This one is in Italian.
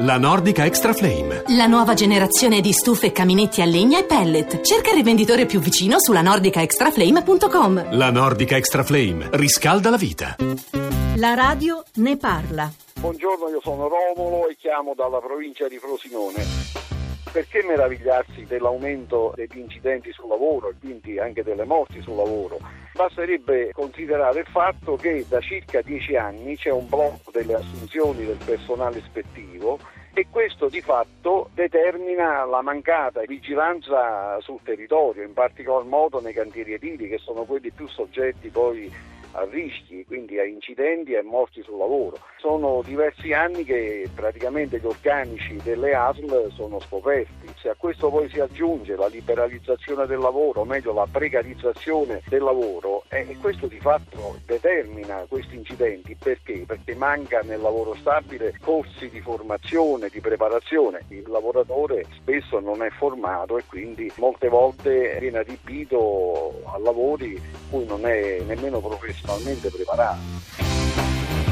La Nordica Extra Flame. La nuova generazione di stufe, caminetti a legna e pellet. Cerca il rivenditore più vicino sulla nordicaextraflame.com. La Nordica Extra Flame riscalda la vita. La radio ne parla. Buongiorno, io sono Romolo e chiamo dalla provincia di Frosinone. Perché meravigliarsi dell'aumento degli incidenti sul lavoro e quindi anche delle morti sul lavoro? Basterebbe considerare il fatto che da circa dieci anni c'è un blocco delle assunzioni del personale ispettivo e questo di fatto determina la mancata vigilanza sul territorio, in particolar modo nei cantieri edili che sono quelli più soggetti poi a rischi, quindi a incidenti e morti sul lavoro. Sono diversi anni che praticamente gli organici delle ASL sono scoperti. Se a questo poi si aggiunge la liberalizzazione del lavoro, o meglio la precarizzazione del lavoro, eh, questo di fatto determina questi incidenti. Perché? Perché manca nel lavoro stabile corsi di formazione, di preparazione. Il lavoratore spesso non è formato e quindi molte volte viene adibito a lavori cui non è nemmeno professionalmente preparato.